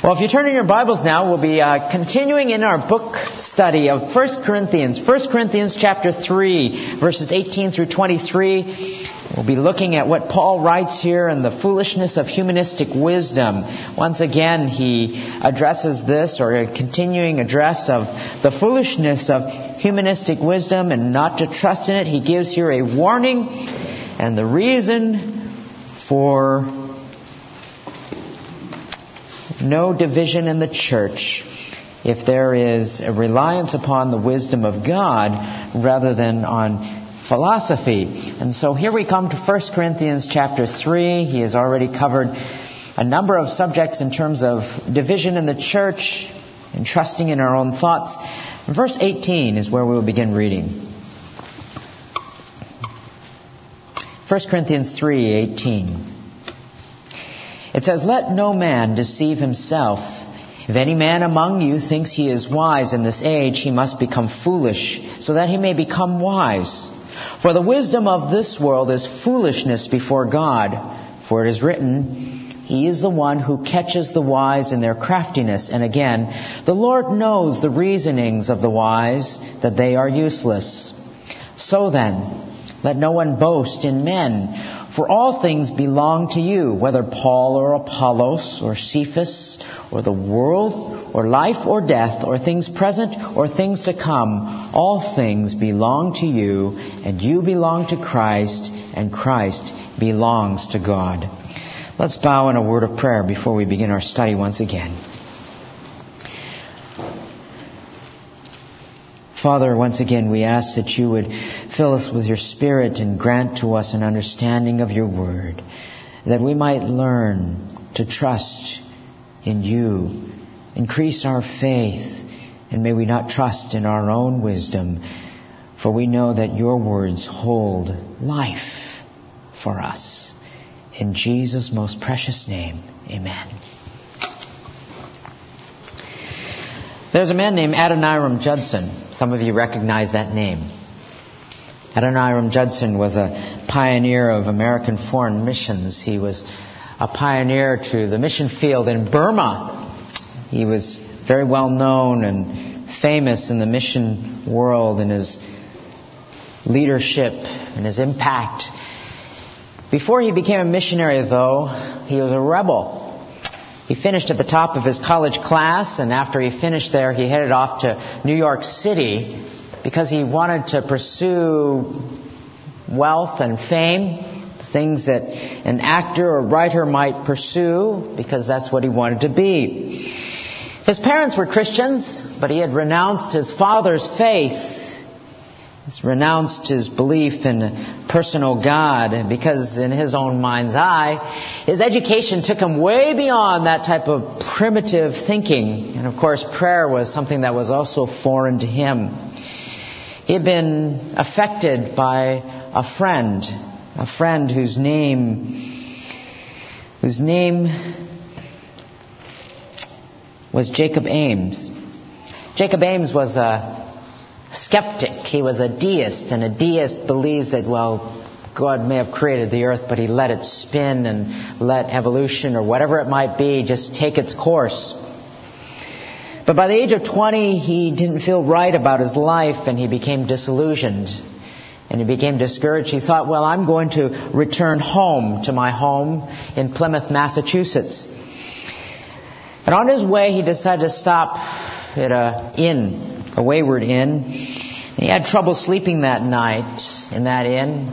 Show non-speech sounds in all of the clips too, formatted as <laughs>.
Well, if you turn in your Bibles now, we'll be uh, continuing in our book study of 1 Corinthians. 1 Corinthians chapter 3, verses 18 through 23. We'll be looking at what Paul writes here and the foolishness of humanistic wisdom. Once again, he addresses this, or a continuing address of the foolishness of humanistic wisdom and not to trust in it. He gives here a warning and the reason for no division in the church if there is a reliance upon the wisdom of God rather than on philosophy. And so here we come to 1 Corinthians chapter 3. He has already covered a number of subjects in terms of division in the church and trusting in our own thoughts. Verse 18 is where we will begin reading. 1 Corinthians 3:18 it says, Let no man deceive himself. If any man among you thinks he is wise in this age, he must become foolish, so that he may become wise. For the wisdom of this world is foolishness before God. For it is written, He is the one who catches the wise in their craftiness. And again, the Lord knows the reasonings of the wise, that they are useless. So then, let no one boast in men. For all things belong to you, whether Paul or Apollos or Cephas or the world or life or death or things present or things to come. All things belong to you and you belong to Christ and Christ belongs to God. Let's bow in a word of prayer before we begin our study once again. Father, once again, we ask that you would fill us with your Spirit and grant to us an understanding of your word, that we might learn to trust in you, increase our faith, and may we not trust in our own wisdom, for we know that your words hold life for us. In Jesus' most precious name, amen. There's a man named Adoniram Judson. Some of you recognize that name. Adoniram Judson was a pioneer of American foreign missions. He was a pioneer to the mission field in Burma. He was very well known and famous in the mission world in his leadership and his impact. Before he became a missionary, though, he was a rebel. He finished at the top of his college class, and after he finished there, he headed off to New York City because he wanted to pursue wealth and fame, things that an actor or writer might pursue because that's what he wanted to be. His parents were Christians, but he had renounced his father's faith He's renounced his belief in a personal God because, in his own mind's eye, his education took him way beyond that type of primitive thinking. And of course, prayer was something that was also foreign to him. He had been affected by a friend, a friend whose name, whose name was Jacob Ames. Jacob Ames was a skeptic. He was a deist, and a deist believes that, well, God may have created the earth, but he let it spin and let evolution or whatever it might be just take its course. But by the age of 20, he didn't feel right about his life and he became disillusioned. And he became discouraged. He thought, well, I'm going to return home to my home in Plymouth, Massachusetts. And on his way, he decided to stop at a inn a wayward inn. He had trouble sleeping that night in that inn.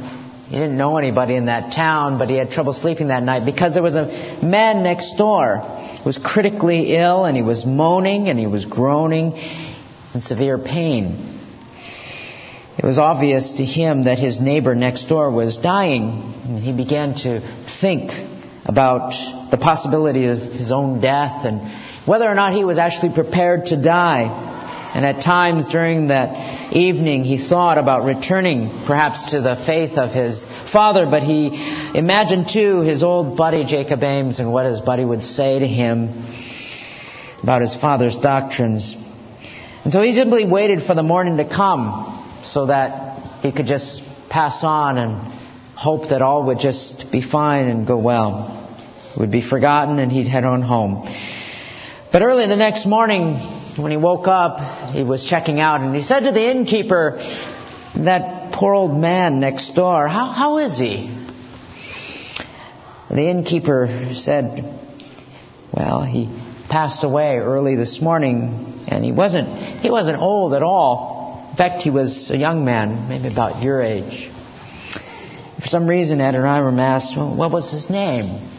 He didn't know anybody in that town, but he had trouble sleeping that night because there was a man next door who was critically ill and he was moaning and he was groaning in severe pain. It was obvious to him that his neighbor next door was dying, and he began to think about the possibility of his own death and whether or not he was actually prepared to die. And at times during that evening, he thought about returning perhaps to the faith of his father, but he imagined too his old buddy Jacob Ames and what his buddy would say to him about his father's doctrines. And so he simply waited for the morning to come so that he could just pass on and hope that all would just be fine and go well. It would be forgotten and he'd head on home. But early the next morning, when he woke up, he was checking out and he said to the innkeeper, that poor old man next door, how, how is he? The innkeeper said, well, he passed away early this morning and he wasn't, he wasn't old at all. In fact, he was a young man, maybe about your age. For some reason, Adoniram asked, well, what was his name?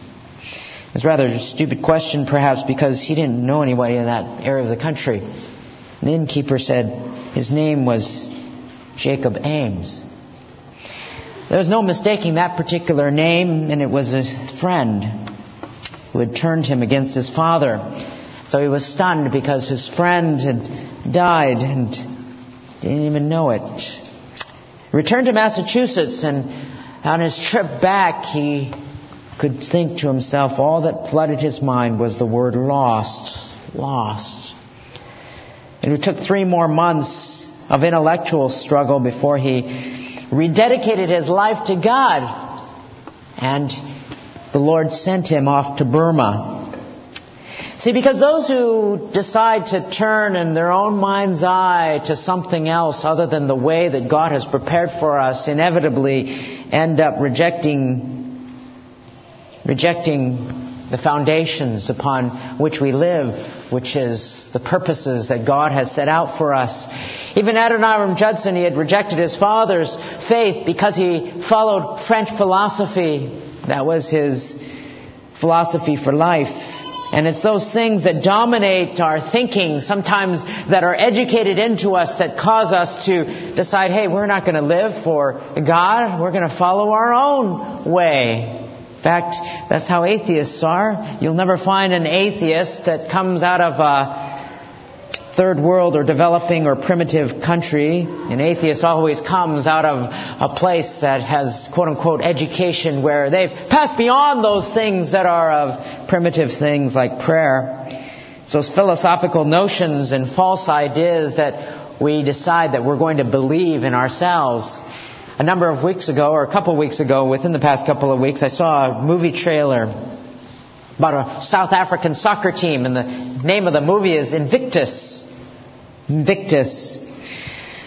It's rather a stupid question, perhaps, because he didn't know anybody in that area of the country. The innkeeper said his name was Jacob Ames. There was no mistaking that particular name, and it was a friend who had turned him against his father. So he was stunned because his friend had died and didn't even know it. He returned to Massachusetts, and on his trip back, he could think to himself, all that flooded his mind was the word lost, lost. And it took three more months of intellectual struggle before he rededicated his life to God. And the Lord sent him off to Burma. See, because those who decide to turn in their own mind's eye to something else other than the way that God has prepared for us inevitably end up rejecting rejecting the foundations upon which we live, which is the purposes that God has set out for us. Even Adoniram Judson, he had rejected his father's faith because he followed French philosophy. That was his philosophy for life. And it's those things that dominate our thinking, sometimes that are educated into us, that cause us to decide, hey, we're not going to live for God. We're going to follow our own way. Fact, that's how atheists are. You'll never find an atheist that comes out of a third world or developing or primitive country. An atheist always comes out of a place that has quote unquote education where they've passed beyond those things that are of primitive things like prayer. It's those philosophical notions and false ideas that we decide that we're going to believe in ourselves a number of weeks ago, or a couple of weeks ago, within the past couple of weeks, I saw a movie trailer about a South African soccer team, and the name of the movie is Invictus. Invictus.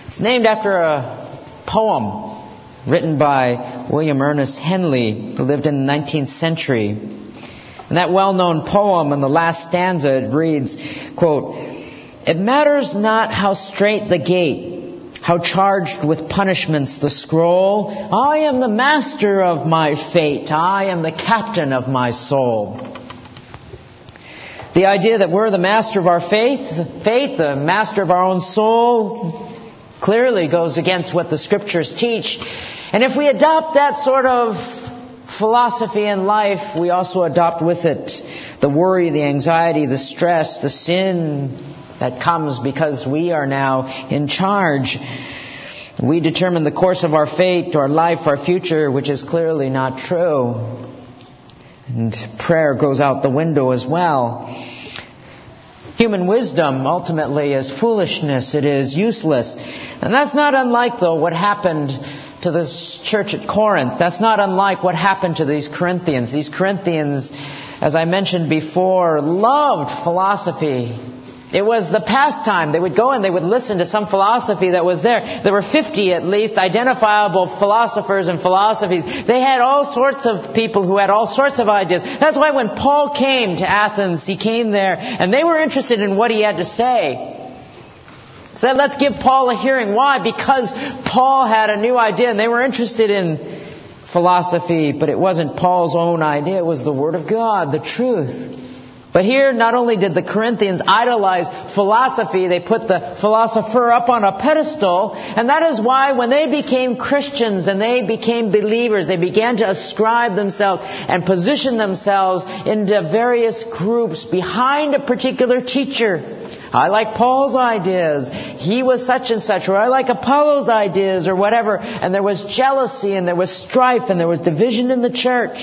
It's named after a poem written by William Ernest Henley, who lived in the 19th century. And that well-known poem, in the last stanza, it reads, quote, It matters not how strait the gate, how charged with punishments the scroll. I am the master of my fate. I am the captain of my soul. The idea that we're the master of our faith, faith, the master of our own soul, clearly goes against what the scriptures teach. And if we adopt that sort of philosophy in life, we also adopt with it the worry, the anxiety, the stress, the sin, that comes because we are now in charge. We determine the course of our fate, our life, our future, which is clearly not true. And prayer goes out the window as well. Human wisdom ultimately is foolishness. It is useless. And that's not unlike, though, what happened to this church at Corinth. That's not unlike what happened to these Corinthians. These Corinthians, as I mentioned before, loved philosophy. It was the pastime. They would go and they would listen to some philosophy that was there. There were 50 at least identifiable philosophers and philosophies. They had all sorts of people who had all sorts of ideas. That's why when Paul came to Athens, he came there and they were interested in what he had to say. Said, let's give Paul a hearing. Why? Because Paul had a new idea and they were interested in philosophy, but it wasn't Paul's own idea. It was the Word of God, the truth. But here, not only did the Corinthians idolize philosophy, they put the philosopher up on a pedestal, and that is why when they became Christians and they became believers, they began to ascribe themselves and position themselves into various groups behind a particular teacher. I like Paul's ideas. He was such and such, or I like Apollos' ideas, or whatever. And there was jealousy, and there was strife, and there was division in the church.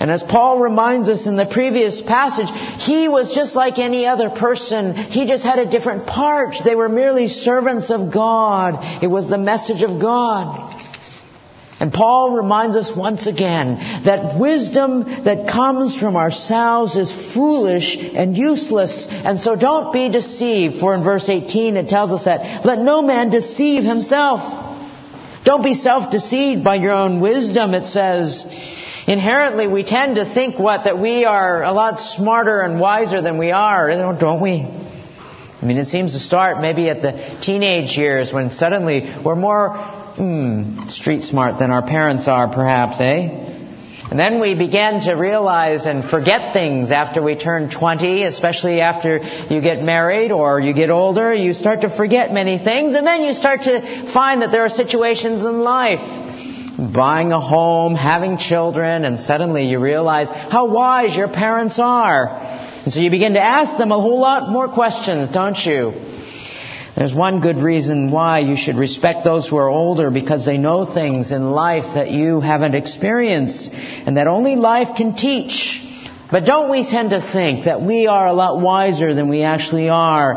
And as Paul reminds us in the previous passage, he was just like any other person. He just had a different part. They were merely servants of God. It was the message of God. And Paul reminds us once again that wisdom that comes from ourselves is foolish and useless. And so don't be deceived. For in verse 18 it tells us that, let no man deceive himself. Don't be self-deceived by your own wisdom, it says. Inherently, we tend to think what? That we are a lot smarter and wiser than we are, don't we? I mean, it seems to start maybe at the teenage years when suddenly we're more hmm, street smart than our parents are, perhaps, eh? And then we begin to realize and forget things after we turn 20, especially after you get married or you get older. You start to forget many things, and then you start to find that there are situations in life. Buying a home, having children, and suddenly you realize how wise your parents are. And so you begin to ask them a whole lot more questions, don't you? There's one good reason why you should respect those who are older because they know things in life that you haven't experienced and that only life can teach. But don't we tend to think that we are a lot wiser than we actually are?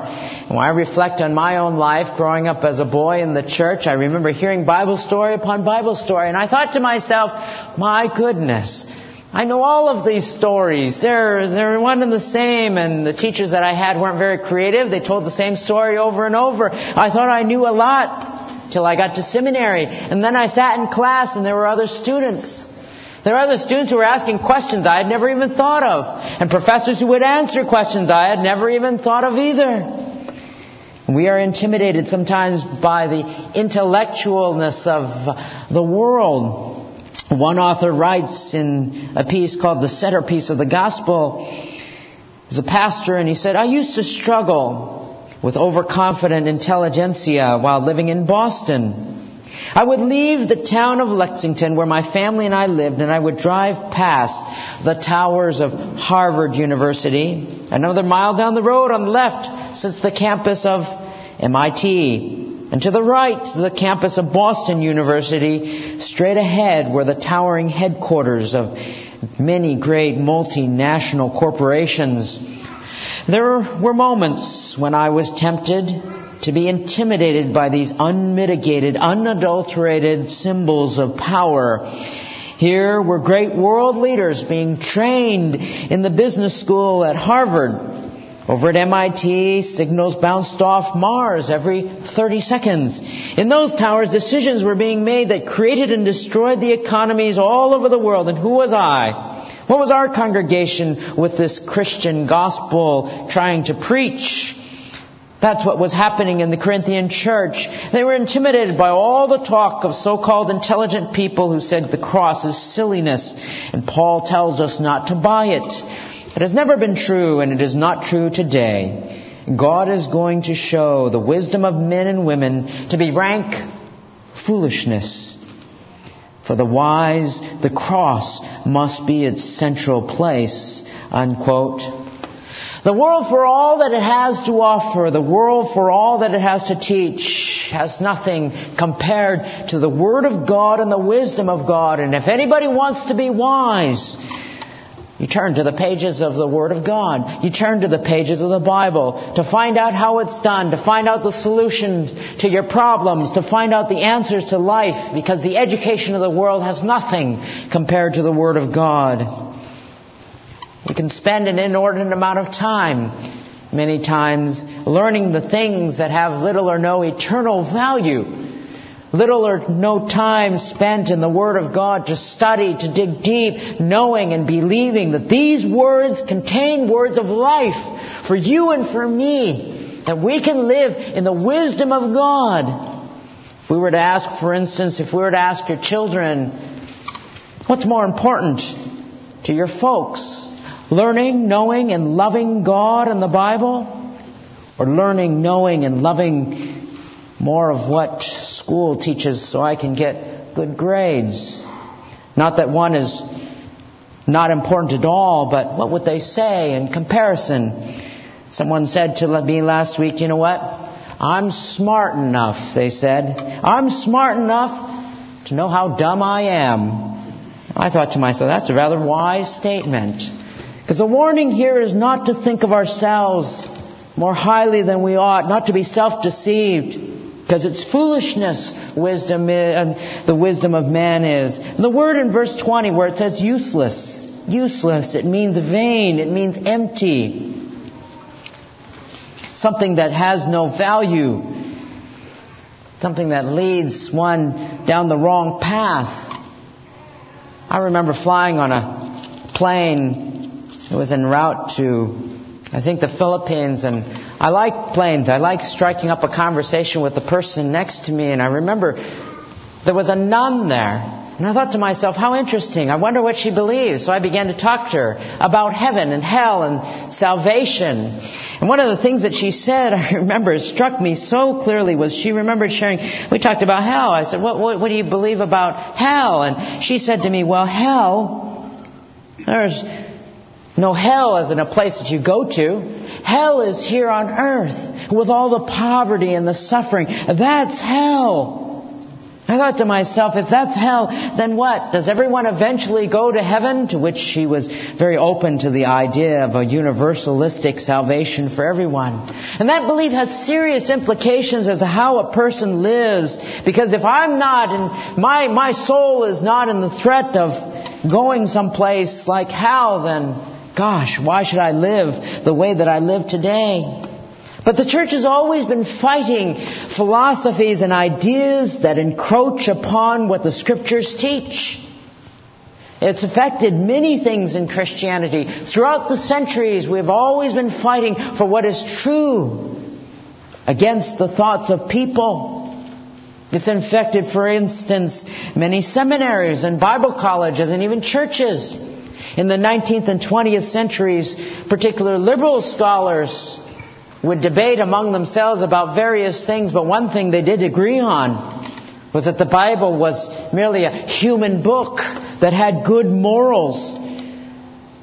When I reflect on my own life growing up as a boy in the church, I remember hearing Bible story upon Bible story and I thought to myself, my goodness, I know all of these stories. They're, they're one and the same, and the teachers that I had weren't very creative. They told the same story over and over. I thought I knew a lot till I got to seminary. And then I sat in class and there were other students. There were other students who were asking questions I had never even thought of. And professors who would answer questions I had never even thought of either. We are intimidated sometimes by the intellectualness of the world. One author writes in a piece called The Centerpiece of the Gospel, he's a pastor, and he said, I used to struggle with overconfident intelligentsia while living in Boston. I would leave the town of Lexington where my family and I lived and I would drive past the towers of Harvard University. Another mile down the road on the left sits the campus of MIT. And to the right, the campus of Boston University, straight ahead were the towering headquarters of many great multinational corporations. There were moments when I was tempted to be intimidated by these unmitigated, unadulterated symbols of power. Here were great world leaders being trained in the business school at Harvard over at MIT, signals bounced off Mars every 30 seconds. In those towers, decisions were being made that created and destroyed the economies all over the world. And who was I? What was our congregation with this Christian gospel trying to preach? That's what was happening in the Corinthian church. They were intimidated by all the talk of so-called intelligent people who said the cross is silliness. And Paul tells us not to buy it. It has never been true and it is not true today. God is going to show the wisdom of men and women to be rank foolishness. For the wise, the cross must be its central place. Unquote. The world for all that it has to offer, the world for all that it has to teach, has nothing compared to the Word of God and the wisdom of God. And if anybody wants to be wise, you turn to the pages of the Word of God. You turn to the pages of the Bible to find out how it's done, to find out the solutions to your problems, to find out the answers to life, because the education of the world has nothing compared to the Word of God. You can spend an inordinate amount of time, many times, learning the things that have little or no eternal value little or no time spent in the Word of God to study, to dig deep, knowing and believing that these words contain words of life for you and for me, that we can live in the wisdom of God. If we were to ask, for instance, if we were to ask your children, what's more important to your folks? Learning, knowing, and loving God and the Bible? Or learning, knowing, and loving more of what school teaches so I can get good grades. Not that one is not important at all, but what would they say in comparison? Someone said to me last week, you know what? I'm smart enough, they said. I'm smart enough to know how dumb I am. I thought to myself, that's a rather wise statement. Because the warning here is not to think of ourselves more highly than we ought, not to be self-deceived. because it's foolishness wisdom and the wisdom of man is. And the word in verse 20 where it says useless, useless, it means vain, it means empty. Something that has no value. Something that leads one down the wrong path. I remember flying on a plane. It was en route to, I think, the Philippines, and I like planes. I like striking up a conversation with the person next to me. And I remember there was a nun there. And I thought to myself, how interesting. I wonder what she believes. So I began to talk to her about heaven and hell and salvation. And one of the things that she said, <laughs> I remember, struck me so clearly was she remembered sharing, we talked about hell. I said, what, what, what do you believe about hell? And she said to me, well, hell, there's no hell isn't a place that you go to. Hell is here on earth with all the poverty and the suffering. That's hell. I thought to myself, if that's hell, then what? Does everyone eventually go to heaven? To which she was very open to the idea of a universalistic salvation for everyone. And that belief has serious implications as to how a person lives. Because if I'm not, and my, my soul is not in the threat of going someplace like hell, then Gosh, why should I live the way that I live today? But the church has always been fighting philosophies and ideas that encroach upon what the scriptures teach. It's affected many things in Christianity. Throughout the centuries, we've always been fighting for what is true against the thoughts of people. It's infected, for instance, many seminaries and Bible colleges and even churches. In the 19th and 20th centuries, particular liberal scholars would debate among themselves about various things, but one thing they did agree on was that the Bible was merely a human book that had good morals.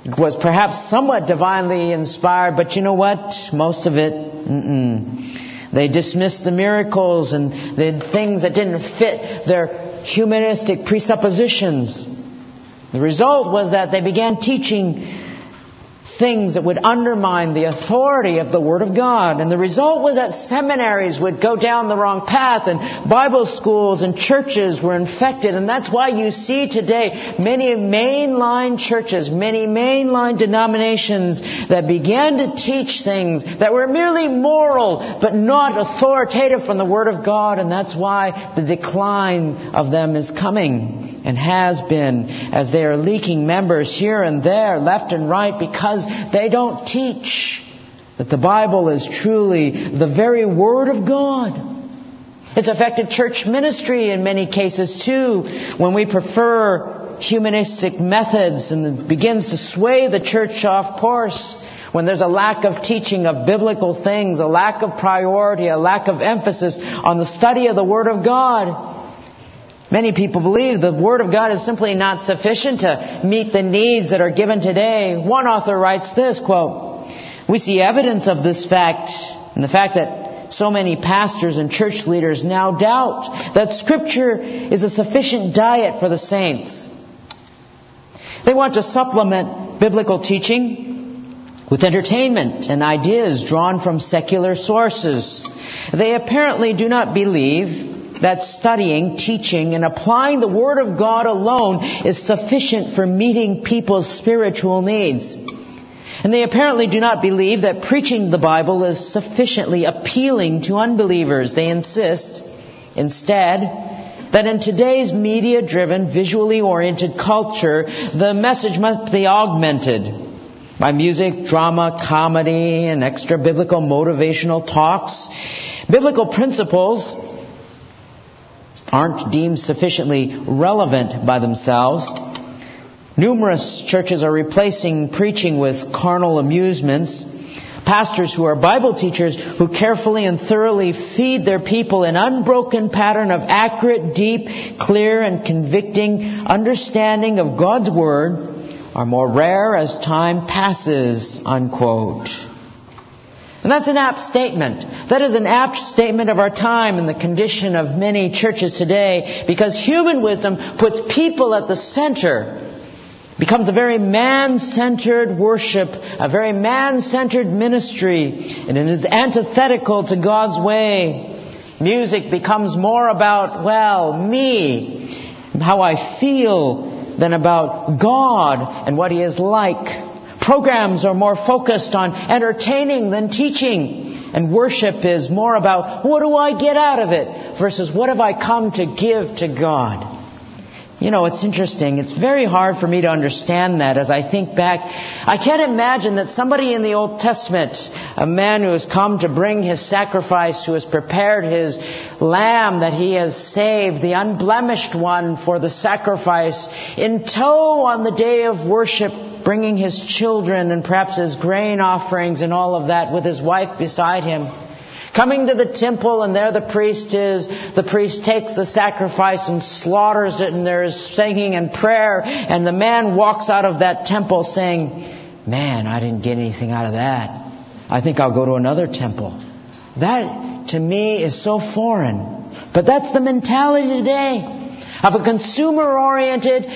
It was perhaps somewhat divinely inspired, but you know what? Most of it, mm-mm. They dismissed the miracles and the things that didn't fit their humanistic presuppositions. The result was that they began teaching things that would undermine the authority of the Word of God. And the result was that seminaries would go down the wrong path and Bible schools and churches were infected. And that's why you see today many mainline churches, many mainline denominations that began to teach things that were merely moral but not authoritative from the Word of God. And that's why the decline of them is coming and has been as they are leaking members here and there, left and right, because they don't teach that the Bible is truly the very Word of God. It's affected church ministry in many cases too, when we prefer humanistic methods and it begins to sway the church off course. When there's a lack of teaching of biblical things, a lack of priority, a lack of emphasis on the study of the Word of God. Many people believe the Word of God is simply not sufficient to meet the needs that are given today. One author writes this, quote, We see evidence of this fact in the fact that so many pastors and church leaders now doubt that Scripture is a sufficient diet for the saints. They want to supplement biblical teaching with entertainment and ideas drawn from secular sources. They apparently do not believe that studying, teaching, and applying the Word of God alone is sufficient for meeting people's spiritual needs. And they apparently do not believe that preaching the Bible is sufficiently appealing to unbelievers. They insist, instead, that in today's media driven, visually oriented culture, the message must be augmented by music, drama, comedy, and extra biblical motivational talks. Biblical principles aren't deemed sufficiently relevant by themselves. Numerous churches are replacing preaching with carnal amusements. Pastors who are Bible teachers who carefully and thoroughly feed their people an unbroken pattern of accurate, deep, clear, and convicting understanding of God's Word are more rare as time passes, unquote. And that's an apt statement. That is an apt statement of our time and the condition of many churches today because human wisdom puts people at the center. Becomes a very man-centered worship, a very man-centered ministry, and it is antithetical to God's way. Music becomes more about, well, me, how I feel, than about God and what He is like. Programs are more focused on entertaining than teaching. And worship is more about what do I get out of it versus what have I come to give to God. You know, it's interesting. It's very hard for me to understand that as I think back. I can't imagine that somebody in the Old Testament, a man who has come to bring his sacrifice, who has prepared his lamb that he has saved, the unblemished one for the sacrifice, in tow on the day of worship, bringing his children and perhaps his grain offerings and all of that with his wife beside him. Coming to the temple and there the priest is, the priest takes the sacrifice and slaughters it and there's singing and prayer and the man walks out of that temple saying, man, I didn't get anything out of that. I think I'll go to another temple. That to me is so foreign. But that's the mentality today of a consumer oriented,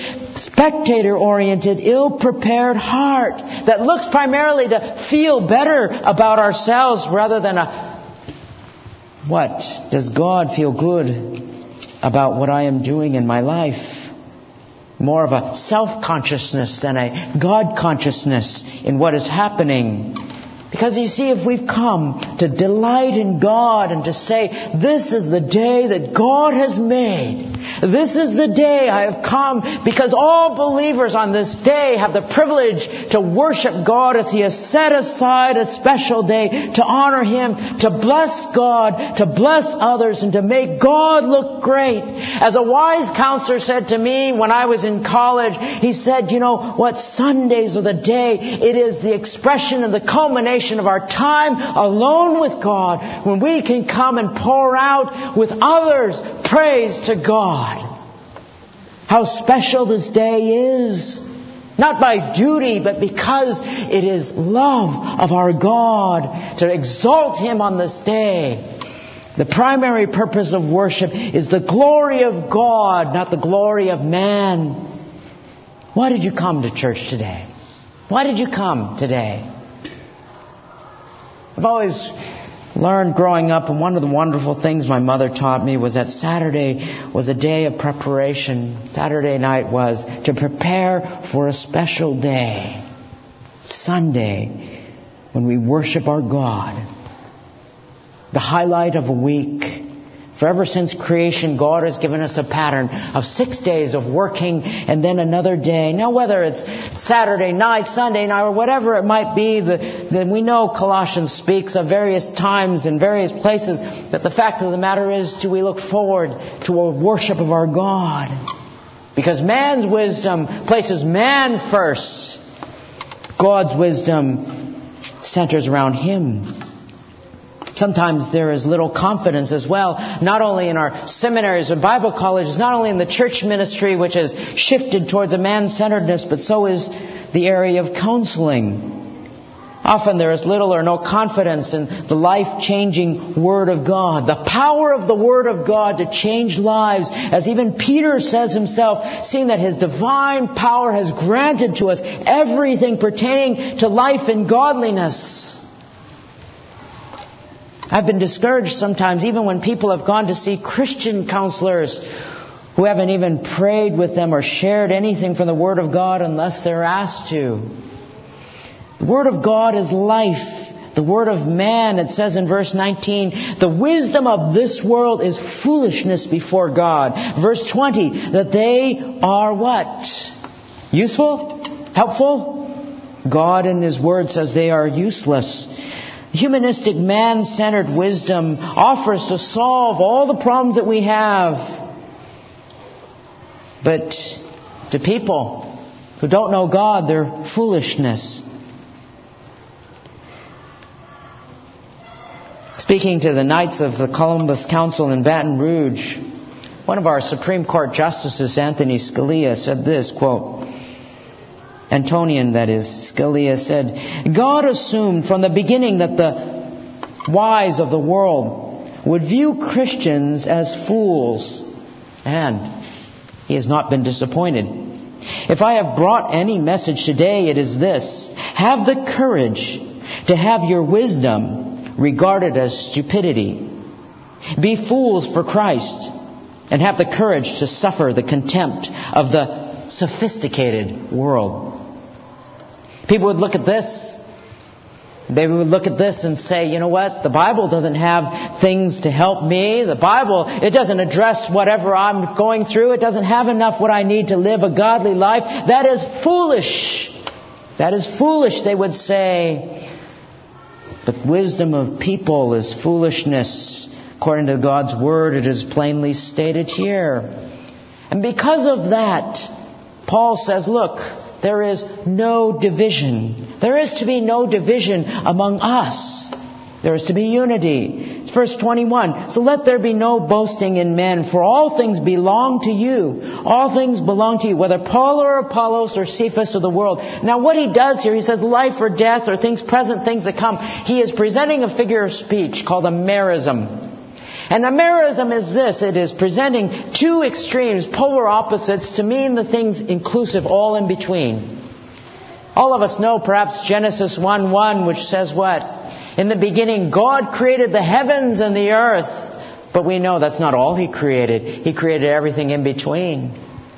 spectator oriented, ill prepared heart that looks primarily to feel better about ourselves rather than a what? Does God feel good about what I am doing in my life? More of a self consciousness than a God consciousness in what is happening. Because you see, if we've come to delight in God and to say, this is the day that God has made, this is the day I have come because all believers on this day have the privilege to worship God as He has set aside a special day to honor Him, to bless God, to bless others, and to make God look great. As a wise counselor said to me when I was in college, he said, you know what, Sundays are the day, it is the expression and the culmination of our time alone with God when we can come and pour out with others praise to God. How special this day is. Not by duty, but because it is love of our God to exalt Him on this day. The primary purpose of worship is the glory of God, not the glory of man. Why did you come to church today? Why did you come today? I've always learned growing up, and one of the wonderful things my mother taught me was that Saturday was a day of preparation. Saturday night was to prepare for a special day. Sunday, when we worship our God. The highlight of a week for ever since creation, God has given us a pattern of six days of working and then another day. Now, whether it's Saturday night, Sunday night, or whatever it might be, then we know Colossians speaks of various times and various places. But the fact of the matter is, do we look forward to a worship of our God? Because man's wisdom places man first. God's wisdom centers around Him. Sometimes there is little confidence as well, not only in our seminaries and Bible colleges, not only in the church ministry, which has shifted towards a man centeredness, but so is the area of counseling. Often there is little or no confidence in the life changing Word of God. The power of the Word of God to change lives, as even Peter says himself, seeing that His divine power has granted to us everything pertaining to life and godliness. I've been discouraged sometimes, even when people have gone to see Christian counselors who haven't even prayed with them or shared anything from the Word of God unless they're asked to. The Word of God is life. The Word of man, it says in verse 19, the wisdom of this world is foolishness before God. Verse 20, that they are what? Useful? Helpful? God in His Word says they are useless. Humanistic, man centered wisdom offers to solve all the problems that we have. But to people who don't know God, they're foolishness. Speaking to the Knights of the Columbus Council in Baton Rouge, one of our Supreme Court justices, Anthony Scalia, said this quote, Antonin, that is, Scalia said, God assumed from the beginning that the wise of the world would view Christians as fools, and he has not been disappointed. If I have brought any message today, it is this. Have the courage to have your wisdom regarded as stupidity Be fools for Christ and have the courage to suffer the contempt of the sophisticated world. People would look at this they would look at this and say, you know what? The Bible doesn't have things to help me. The Bible, it doesn't address whatever I'm going through. It doesn't have enough what I need to live a godly life. That is foolish. That is foolish, they would say. But wisdom of people is foolishness. According to God's Word, it is plainly stated here. And because of that, Paul says, look, there is no division. There is to be no division among us. There is to be unity. It's verse 21. So let there be no boasting in men, for all things belong to you. All things belong to you, whether Paul or Apollos or Cephas or the world. Now what he does here, he says life or death or things present, things that come. He is presenting a figure of speech called a merism. And a merism is this. It is presenting two extremes, polar opposites, to mean the things inclusive, all in between. All of us know perhaps Genesis 1-1, which says what? In the beginning, God created the heavens and the earth. But we know that's not all He created. He created everything in between.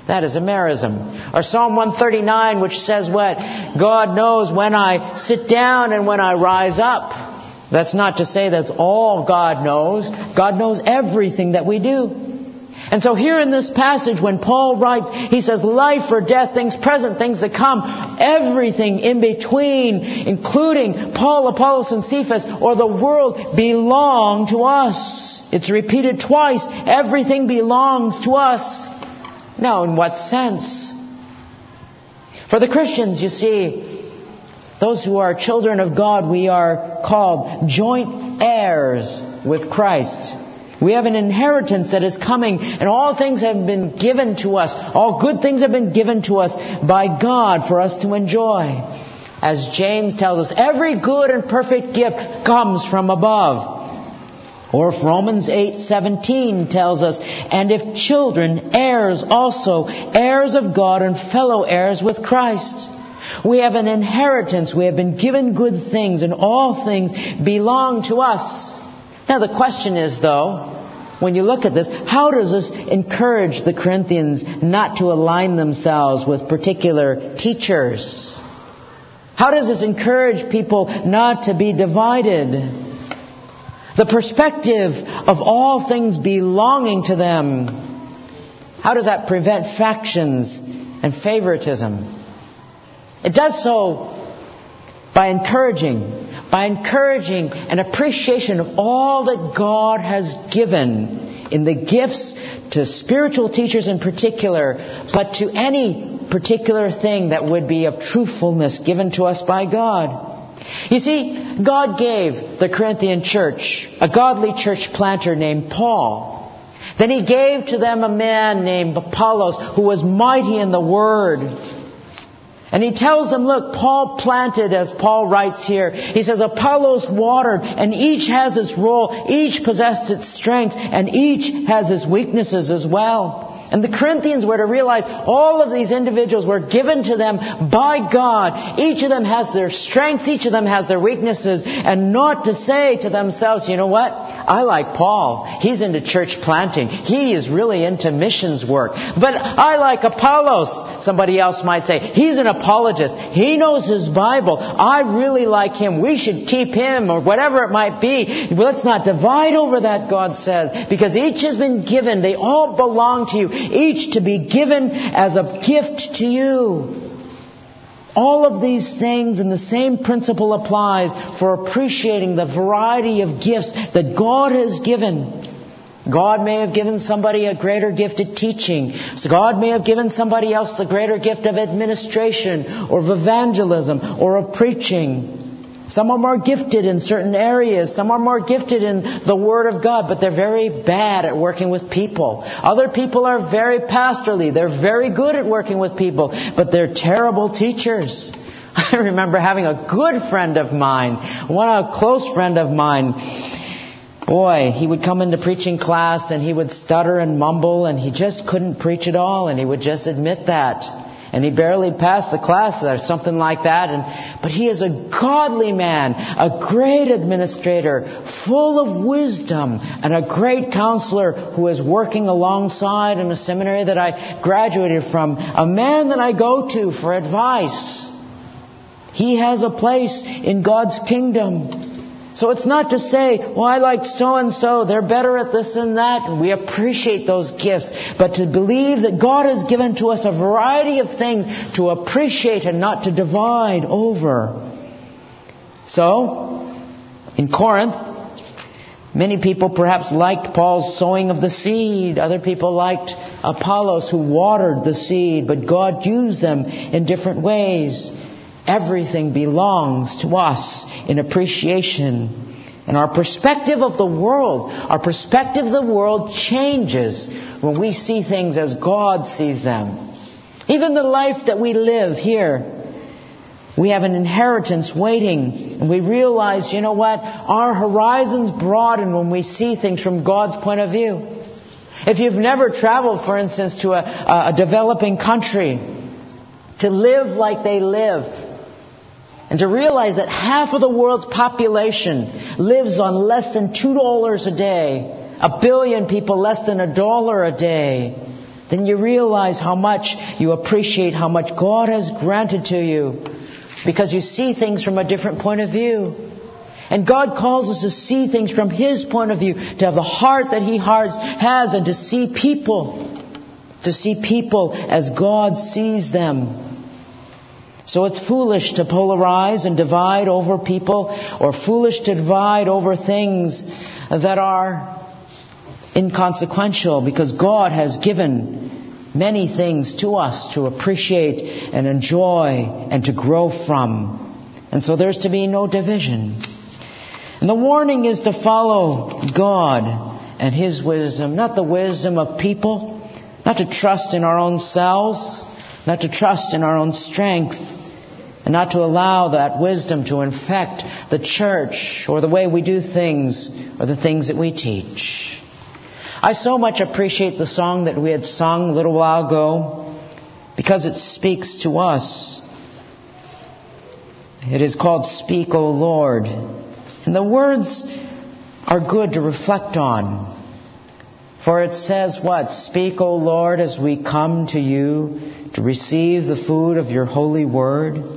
That is a merism. Or Psalm 139, which says what? God knows when I sit down and when I rise up. That's not to say that's all God knows. God knows everything that we do. And so here in this passage, when Paul writes, he says, life or death, things present, things to come, everything in between, including Paul, Apollos, and Cephas, or the world, belong to us. It's repeated twice. Everything belongs to us. Now, in what sense? For the Christians, you see, those who are children of God, we are called joint heirs with Christ. We have an inheritance that is coming, and all things have been given to us. All good things have been given to us by God for us to enjoy. As James tells us, every good and perfect gift comes from above. Or if Romans 8:17 tells us, and if children, heirs also, heirs of God and fellow heirs with Christ. We have an inheritance. We have been given good things, and all things belong to us. Now, the question is, though, when you look at this, how does this encourage the Corinthians not to align themselves with particular teachers? How does this encourage people not to be divided? The perspective of all things belonging to them. How does that prevent factions and favoritism? It does so by encouraging, by encouraging an appreciation of all that God has given in the gifts to spiritual teachers in particular, but to any particular thing that would be of truthfulness given to us by God. You see, God gave the Corinthian church a godly church planter named Paul. Then he gave to them a man named Apollos who was mighty in the word and he tells them, look, Paul planted, as Paul writes here. He says, Apollos watered, and each has its role, each possessed its strength, and each has its weaknesses as well. And the Corinthians were to realize all of these individuals were given to them by God. Each of them has their strengths, each of them has their weaknesses, and not to say to themselves, you know what? I like Paul. He's into church planting. He is really into missions work. But I like Apollos. Somebody else might say, he's an apologist. He knows his Bible. I really like him. We should keep him or whatever it might be. Let's not divide over that, God says, because each has been given. They all belong to you each to be given as a gift to you. All of these things and the same principle applies for appreciating the variety of gifts that God has given. God may have given somebody a greater gift of teaching. So God may have given somebody else the greater gift of administration or of evangelism or of preaching. Some are more gifted in certain areas. Some are more gifted in the Word of God, but they're very bad at working with people. Other people are very pastorally. They're very good at working with people, but they're terrible teachers. <laughs> I remember having a good friend of mine, one a close friend of mine. Boy, he would come into preaching class and he would stutter and mumble and he just couldn't preach at all and he would just admit that. And he barely passed the class or something like that. And, but he is a godly man, a great administrator, full of wisdom, and a great counselor who is working alongside in a seminary that I graduated from, a man that I go to for advice. He has a place in God's kingdom. So it's not to say, well, I like so and so, they're better at this and that, and we appreciate those gifts, but to believe that God has given to us a variety of things to appreciate and not to divide over. So, in Corinth, many people perhaps liked Paul's sowing of the seed. Other people liked Apollos who watered the seed, but God used them in different ways. Everything belongs to us in appreciation. And our perspective of the world, our perspective of the world changes when we see things as God sees them. Even the life that we live here, we have an inheritance waiting, and we realize, you know what? Our horizons broaden when we see things from God's point of view. If you've never traveled, for instance, to a, a developing country, to live like they live, and to realize that half of the world's population lives on less than $2 a day, a billion people less than a dollar a day, then you realize how much you appreciate how much God has granted to you because you see things from a different point of view. And God calls us to see things from His point of view, to have the heart that He has, and to see people, to see people as God sees them. So it's foolish to polarize and divide over people or foolish to divide over things that are inconsequential because God has given many things to us to appreciate and enjoy and to grow from. And so there's to be no division. And the warning is to follow God and His wisdom, not the wisdom of people, not to trust in our own selves, not to trust in our own strength, and not to allow that wisdom to infect the church or the way we do things or the things that we teach. I so much appreciate the song that we had sung a little while ago because it speaks to us. It is called Speak, O Lord. And the words are good to reflect on. For it says what? Speak, O Lord, as we come to you to receive the food of your holy word.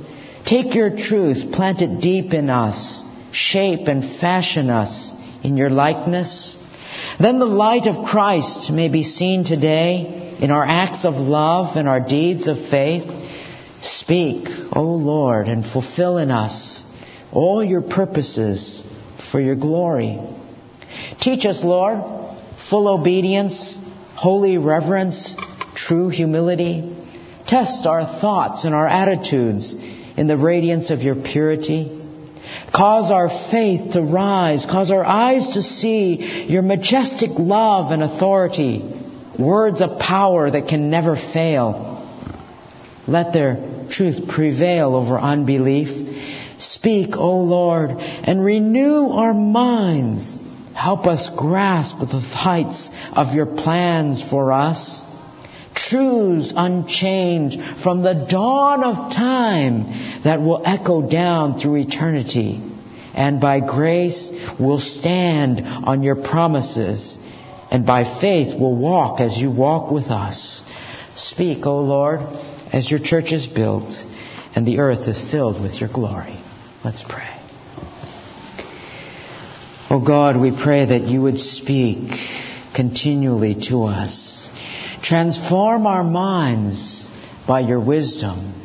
Take your truth, plant it deep in us, shape and fashion us in your likeness. Then the light of Christ may be seen today in our acts of love and our deeds of faith. Speak, O Lord, and fulfill in us all your purposes for your glory. Teach us, Lord, full obedience, holy reverence, true humility. Test our thoughts and our attitudes in the radiance of your purity. Cause our faith to rise. Cause our eyes to see your majestic love and authority. Words of power that can never fail. Let their truth prevail over unbelief. Speak, O Lord, and renew our minds. Help us grasp the heights of your plans for us truths unchanged from the dawn of time that will echo down through eternity. And by grace will stand on your promises. And by faith will walk as you walk with us. Speak, O Lord, as your church is built and the earth is filled with your glory. Let's pray. O God, we pray that you would speak continually to us Transform our minds by your wisdom.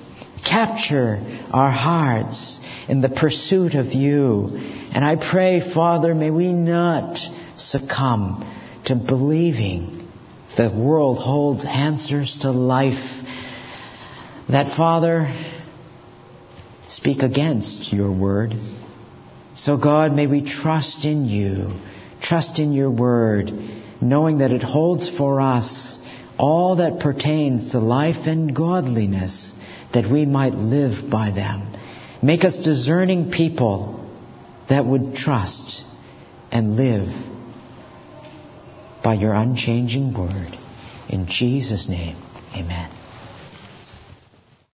Capture our hearts in the pursuit of you. And I pray, Father, may we not succumb to believing the world holds answers to life. That, Father, speak against your word. So, God, may we trust in you, trust in your word, knowing that it holds for us all that pertains to life and godliness, that we might live by them. Make us discerning people that would trust and live by your unchanging word. In Jesus' name, amen.